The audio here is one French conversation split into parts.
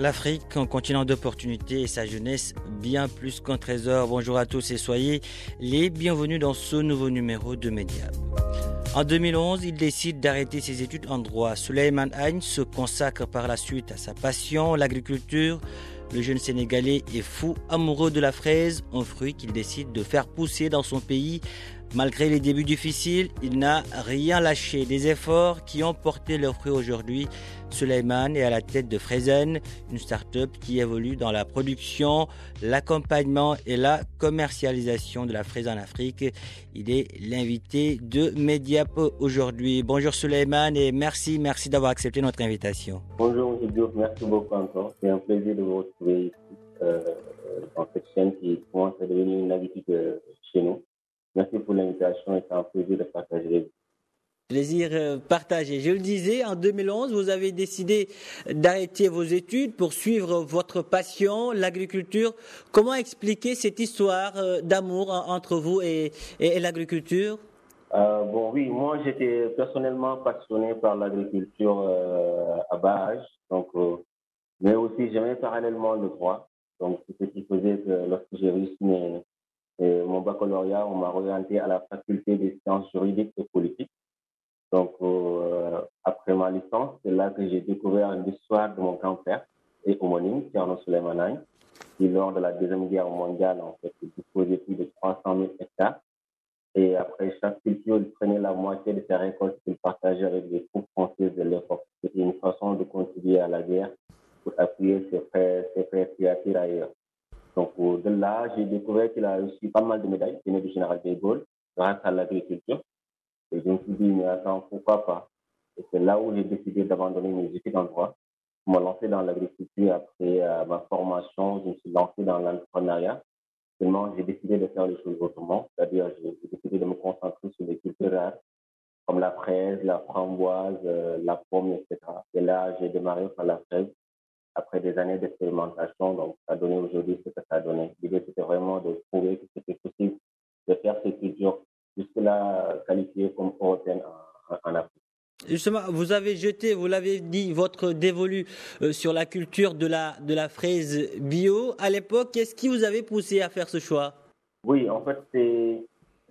L'Afrique, un continent d'opportunités et sa jeunesse bien plus qu'un trésor. Bonjour à tous et soyez les bienvenus dans ce nouveau numéro de Mediap. En 2011, il décide d'arrêter ses études en droit. Suleiman Agne se consacre par la suite à sa passion, l'agriculture. Le jeune Sénégalais est fou amoureux de la fraise, un fruit qu'il décide de faire pousser dans son pays. Malgré les débuts difficiles, il n'a rien lâché. Des efforts qui ont porté leurs fruits aujourd'hui. Suleiman est à la tête de Fraizen, une start-up qui évolue dans la production, l'accompagnement et la commercialisation de la fraise en Afrique. Il est l'invité de Mediap aujourd'hui. Bonjour Suleiman et merci, merci d'avoir accepté notre invitation. Bonjour M. Diop, merci beaucoup encore. C'est un plaisir de vous retrouver ici euh, dans cette chaîne qui commence à devenir une habitude euh, chez nous. Merci pour l'invitation et c'est un plaisir de partager. Plaisir euh, partagé. Je le disais, en 2011, vous avez décidé d'arrêter vos études pour suivre votre passion, l'agriculture. Comment expliquer cette histoire euh, d'amour entre vous et, et, et l'agriculture? Euh, Bon, oui, moi j'étais personnellement passionné par l'agriculture euh, à bas âge, donc, euh, mais aussi j'aimais parallèlement le droit. Donc, c'est ce qui faisait que lorsque j'ai réussi mes, mon baccalauréat, on m'a orienté à la faculté des sciences juridiques et politiques. Donc, euh, après ma licence, c'est là que j'ai découvert l'histoire de mon grand-père et homonyme, Tierno Souleymanaï, qui, lors de la Deuxième Guerre mondiale, en fait, disposait plus de 300 000 hectares. Et après chaque culture, il prenait la moitié de ses récoltes qu'il partageait avec les troupes françaises de l'époque. C'était une façon de contribuer à la guerre pour appuyer ses frères, ses frères qui ailleurs. Donc, de là, j'ai découvert qu'il a reçu pas mal de médailles, venaient du général de Gaulle, grâce à l'agriculture. Et je me suis dit, mais attends, pourquoi pas? Et c'est là où j'ai décidé d'abandonner mes études en droit, pour me lancer dans l'agriculture. Après euh, ma formation, je me suis lancé dans l'entrepreneuriat. Seulement, j'ai décidé de faire les choses autrement, c'est-à-dire j'ai décidé de me concentrer sur les cultures rares, comme la fraise, la framboise, euh, la pomme, etc. Et là, j'ai démarré par la fraise après des années d'expérimentation, donc ça a donné aujourd'hui ce que ça a donné. L'idée, c'était vraiment de prouver que c'était possible de faire ces cultures jusque-là qualifiées comme européennes en, en, Afrique. Justement, vous avez jeté, vous l'avez dit, votre dévolu euh, sur la culture de la, de la fraise bio. À l'époque, qu'est-ce qui vous avait poussé à faire ce choix? Oui, en fait,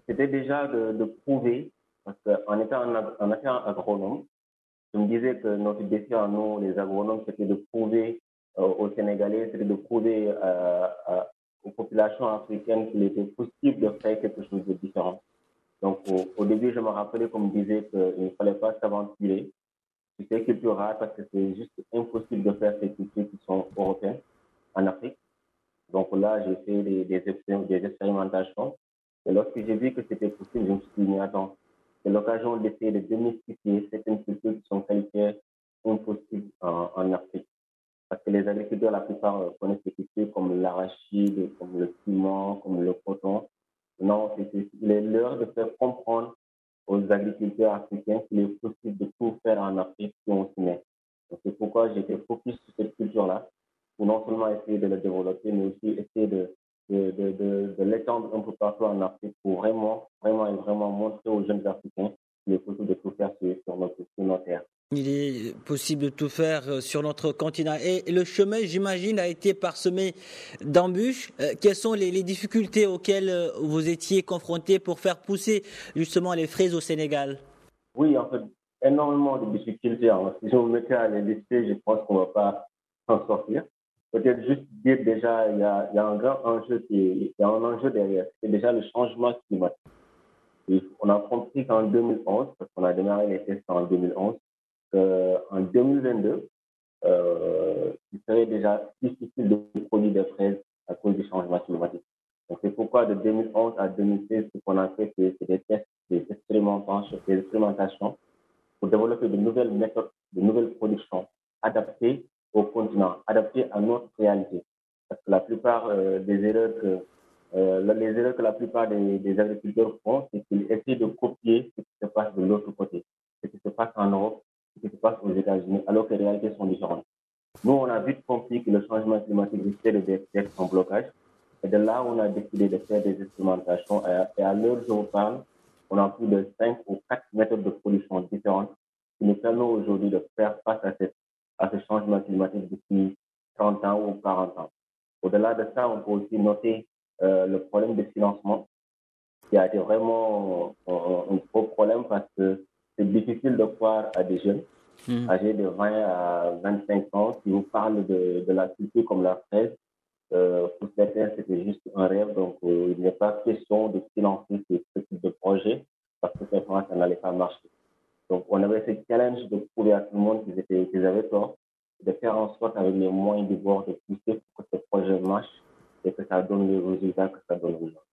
c'était déjà de, de, prouver, parce qu'en étant, en étant agronome, je me disais que notre défi à nous, les agronomes, c'était de prouver euh, aux Sénégalais, c'était de prouver euh, aux populations africaines qu'il était possible de faire quelque chose de différent. Donc, au, au début, je me rappelais qu'on me disait qu'il ne fallait pas s'aventurer sur ces cultures rares parce que c'est juste impossible de faire ces cultures qui sont européennes en Afrique. Donc là, j'ai fait des, des, des expérimentations. Et lorsque j'ai vu que c'était possible, je me suis dit, mais attends, c'est l'occasion d'essayer de démystifier certaines cultures qui sont qualifiées impossibles en, en, Afrique. Parce que les agriculteurs, la plupart, euh, connaissent des cultures comme l'arachide, comme le piment, comme le coton. Non, il est l'heure de faire comprendre aux agriculteurs africains qu'il est possible de tout faire en Afrique si on s'y met. C'est pourquoi j'étais focus sur cette culture-là, pour non seulement essayer de la développer, mais aussi essayer de de, de, de, de l'étendre un peu partout en Afrique pour vraiment, vraiment et vraiment montrer aux jeunes Africains qu'il est possible de tout faire sur, notre, sur nos terres. Il est possible de tout faire sur notre continent. Et le chemin, j'imagine, a été parsemé d'embûches. Quelles sont les, les, difficultés auxquelles vous étiez confrontés pour faire pousser justement les fraises au Sénégal? Oui, en fait, énormément de difficultés. Si on me mettait à les lister, je pense qu'on ne va pas s'en sortir. Peut-être juste dire déjà, il y a, il y a un grand enjeu, qui il y a un enjeu derrière, c'est déjà le changement climatique. On a compris qu'en 2011, parce qu'on a démarré les tests en 2011, qu'en 2022, euh, il serait déjà difficile de produire des fraises à cause du changement climatique. Donc c'est pourquoi de 2011 à 2016, ce qu'on a fait, c'est des tests, des expérimentations, des expérimentations pour développer de nouvelles méthodes, de nouvelles productions adaptées au continent, adaptées à notre réalité. Parce que la plupart euh, des erreurs que euh, les erreurs que la plupart des, agriculteurs font, c'est qu'ils essaient de copier ce qui se passe de l'autre côté, ce qui se passe en Europe, ce qui se passe aux États-Unis, alors que les réalités sont différentes. Nous, on a vite compris que le changement climatique risquait d'être un blocage. Et de là, on a décidé de faire des expérimentations. Et à l'heure où on parle, on a plus de 5 ou 4 méthodes de production différentes qui nous permettent aujourd'hui de faire face à, cette, à ce changement climatique depuis 30 ans ou 40 ans. Au-delà de ça, on peut aussi noter euh, le problème de financement qui a été vraiment un, un gros problème parce que c'est difficile de croire à des jeunes mmh. âgés de 20 à 25 ans qui vous parlent de, de la culture comme la fraise. Euh, pour certains, c'était juste un rêve, donc euh, il n'est pas question de financer ce, ce, type de projet parce que simplement ça n'allait pas marcher. Donc on avait ce challenge de prouver à tout le monde qu'ils étaient, avaient tort, de faire en sorte avec les moyens du bord de pousser pour que ce projet marche et que ça donne les résultats que ça donne aujourd'hui.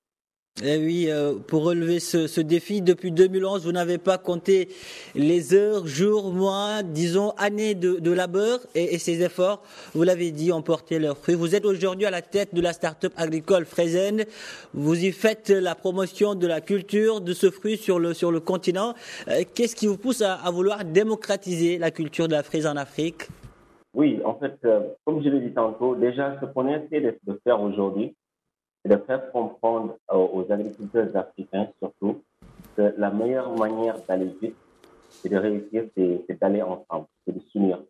Eh oui, euh, pour relever ce, défi, depuis 2011, vous n'avez pas compté les heures, jours, mois, disons années de, labeur et, ces efforts, vous l'avez dit, ont porté leurs fruits. Vous êtes aujourd'hui à la tête de la start-up agricole Fraisen. Vous y faites la promotion de la culture de ce fruit sur le, continent. Euh, Qu'est-ce qui vous pousse à, vouloir démocratiser la culture de la fraise en Afrique? Oui, en fait, euh, comme je l'ai dit tantôt, déjà, ce qu'on essaie de faire aujourd'hui, de faire comprendre aux agriculteurs africains surtout que la meilleure manière d'aller vite et de réussir, c'est d'aller ensemble, c'est de s'unir.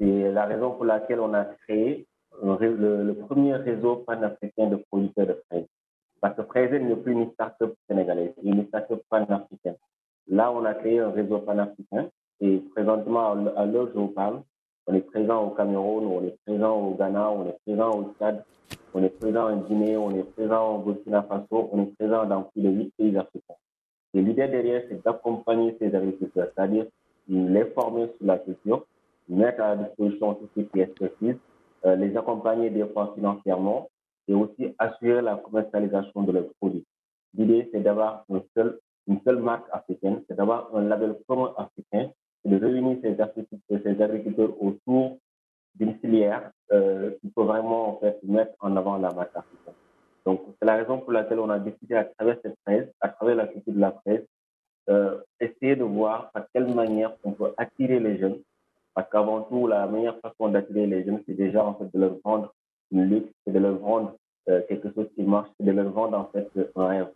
C'est la raison pour laquelle on a créé le, premier réseau panafricain de producteurs de fraises. Parce que Fraise n'est plus une start-up sénégalaise, c'est une start-up panafricaine. Là, on a créé un réseau panafricain et présentement, à l'heure où je vous parle, on est présent au Cameroun, on est présent au Ghana, on est présent au Tchad, on est présent en Guinée, on est présent au Burkina Faso, on est présent dans plus de huit pays africains. Et l'idée derrière, c'est d'accompagner ces agriculteurs, c'est-à-dire les former sur la culture, mettre à disposition tout ce qui est euh, les accompagner des fois financièrement et aussi assurer la commercialisation de leurs produits. L'idée, c'est d'avoir un seul, une seule marque africaine, c'est d'avoir un label commun africain de réunir ces agriculteurs, autour d'une filière euh, qui peut vraiment en fait mettre en avant la marque. Donc c'est la raison pour laquelle on a décidé à travers cette fraise, à travers la culture de la fraise, euh, essayer de voir par quelle manière on peut attirer les jeunes. Parce qu'avant tout, la meilleure façon d'attirer les jeunes, c'est déjà en fait de leur vendre une luxe, c'est de leur vendre euh, quelque chose qui marche, c'est de leur vendre en fait un rêve.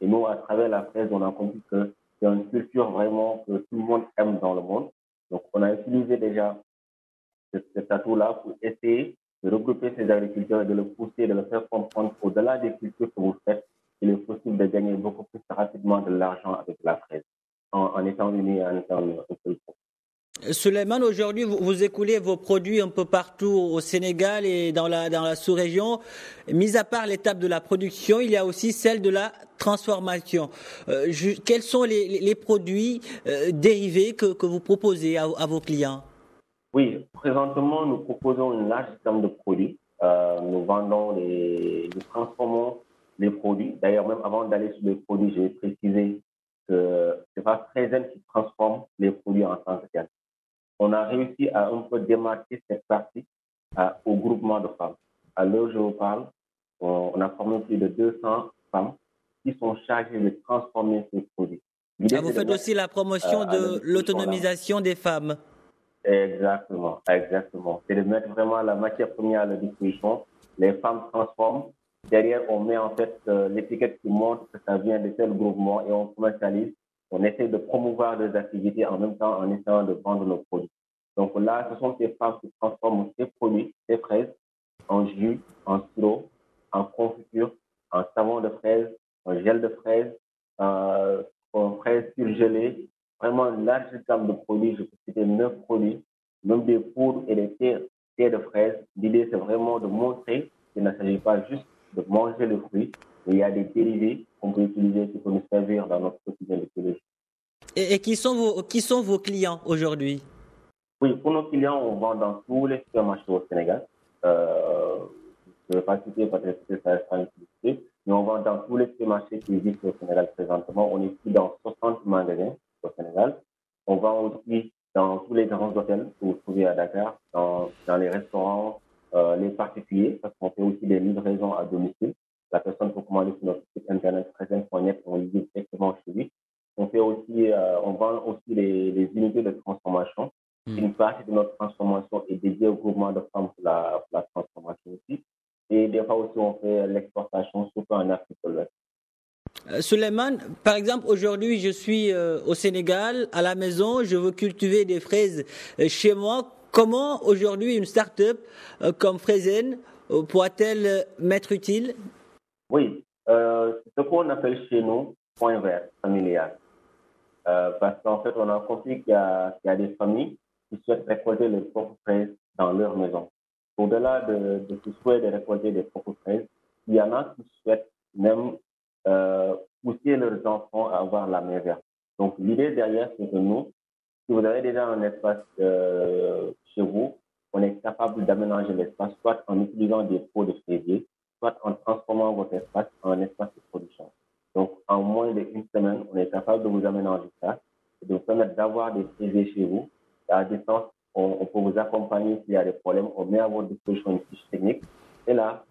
Et nous, à travers la fraise, on a compris que c'est une culture vraiment que tout le monde aime dans le monde. Donc, on a utilisé déjà cet atout-là pour essayer de regrouper ces agriculteurs et de le pousser, de le faire comprendre qu'au-delà des cultures que vous faites, il est possible de gagner beaucoup plus rapidement de l'argent avec la fraise en, en étant unis en étant un seul Suleiman, aujourd'hui, vous, vous, écoulez vos produits un peu partout au Sénégal et dans la, sous-région. Mis à part l'étape de la production, il y a aussi celle de la transformation. Euh, quels sont les, produits euh, dérivés que, vous proposez à, vos clients? Oui, présentement, nous proposons une large gamme de produits. Euh, nous vendons les, nous transformons les produits. D'ailleurs, même avant d'aller sur les produits, je vais préciser que c'est pas Fraisen qui transforme les produits en tant que. On a réussi à un peu démarquer cette partie à, au groupement de femmes. À l'heure où je vous parle, on, on, a formé plus de 200 femmes qui sont chargées de transformer ces produits. Ah, vous faites aussi la promotion euh, de l'autonomisation des femmes. Exactement, exactement. C'est de mettre vraiment la matière première à la disposition. Les femmes transforment. Derrière, on met en fait euh, l'étiquette qui montre que ça vient de tel groupement et on commercialise. On essaie de promouvoir des activités en même temps en essayant de vendre nos produits. Donc là, ce sont ces femmes qui transforment ces produits, ces fraises, en jus, en sirop, en confiture, en savon de fraise, en gel de fraise, euh, en fraises surgelées, vraiment une large gamme de produits. Je peux citer neuf produits, même des poudres et des thés thé de fraise, l'idée c'est vraiment de montrer qu'il ne s'agit pas juste de manger le fruit, mais il y a des dérivés qu'on peut utiliser qui peuvent nous servir dans notre quotidien d'écologie. Et, qui, sont vos, qui sont vos clients aujourd'hui? Oui, pour nos clients, on vend dans tous les supermarchés au Sénégal. Euh, je ne vais pas citer parce que ça reste publicité, mais on vend dans tous les supermarchés qui existent au Sénégal présentement. On est ici dans 60 magasins au Sénégal. On vend aussi dans tous les grands hôtels que vous trouvez à Dakar, dans, les restaurants, euh, les particuliers, parce qu'on fait aussi des livraisons à domicile. La personne peut commander sur notre site internet présent.net, on livre directement chez lui. On fait aussi, euh, on vend aussi les, les, unités de transformation. Mmh. Une partie de notre transformation est dédiée au groupement de femmes pour la, pour la transformation aussi. Et des fois aussi, on fait l'exportation, surtout en Afrique de l'Ouest. Euh, Suleiman, par exemple, aujourd'hui, je suis euh, au Sénégal, à la maison, je veux cultiver des fraises euh, chez moi. Comment aujourd'hui une start-up euh, comme Fraizen euh, pourra-t-elle m'être utile? Oui, ce qu'on appelle chez nous point vert familial. Parce qu'en fait, on a compris qu'il y, a des familles qui souhaitent récolter leurs propres fraises dans leur maison. Au-delà de, ce souhait de récolter des propres fraises, il y en a qui souhaitent même euh, pousser leurs enfants à avoir la main. Donc, l'idée derrière, c'est que nous, si vous avez déjà un espace euh, chez vous, on est capable d'aménager l'espace, soit en utilisant des pots de fraisier, soit en transformant votre espace en espace de production. En moins d'une semaine, on est capable de vous aménager ça et de vous permettre d'avoir des fraisiers chez vous. À distance, on, peut vous accompagner s'il y a des problèmes. On met à votre disposition une fiche technique. Et là,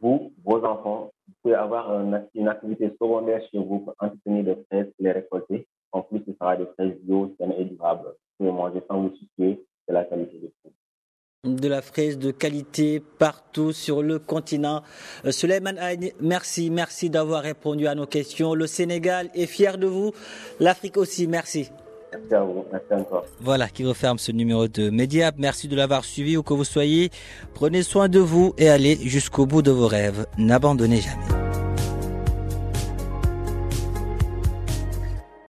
vous, vos enfants, vous pouvez avoir une, activité secondaire chez vous pour entretenir des fraises les récolter. En plus, ce sera des fraises bio, saines et durables. Vous pouvez manger sans vous soucier de la qualité des fruits de la fraise de qualité partout sur le continent. Euh, Suleiman merci, merci d'avoir répondu à nos questions. Le Sénégal est fier de vous, l'Afrique aussi, merci. Merci à vous, merci encore. Voilà qui referme ce numéro de Mediap. Merci de l'avoir suivi où que vous soyez. Prenez soin de vous et allez jusqu'au bout de vos rêves. N'abandonnez jamais.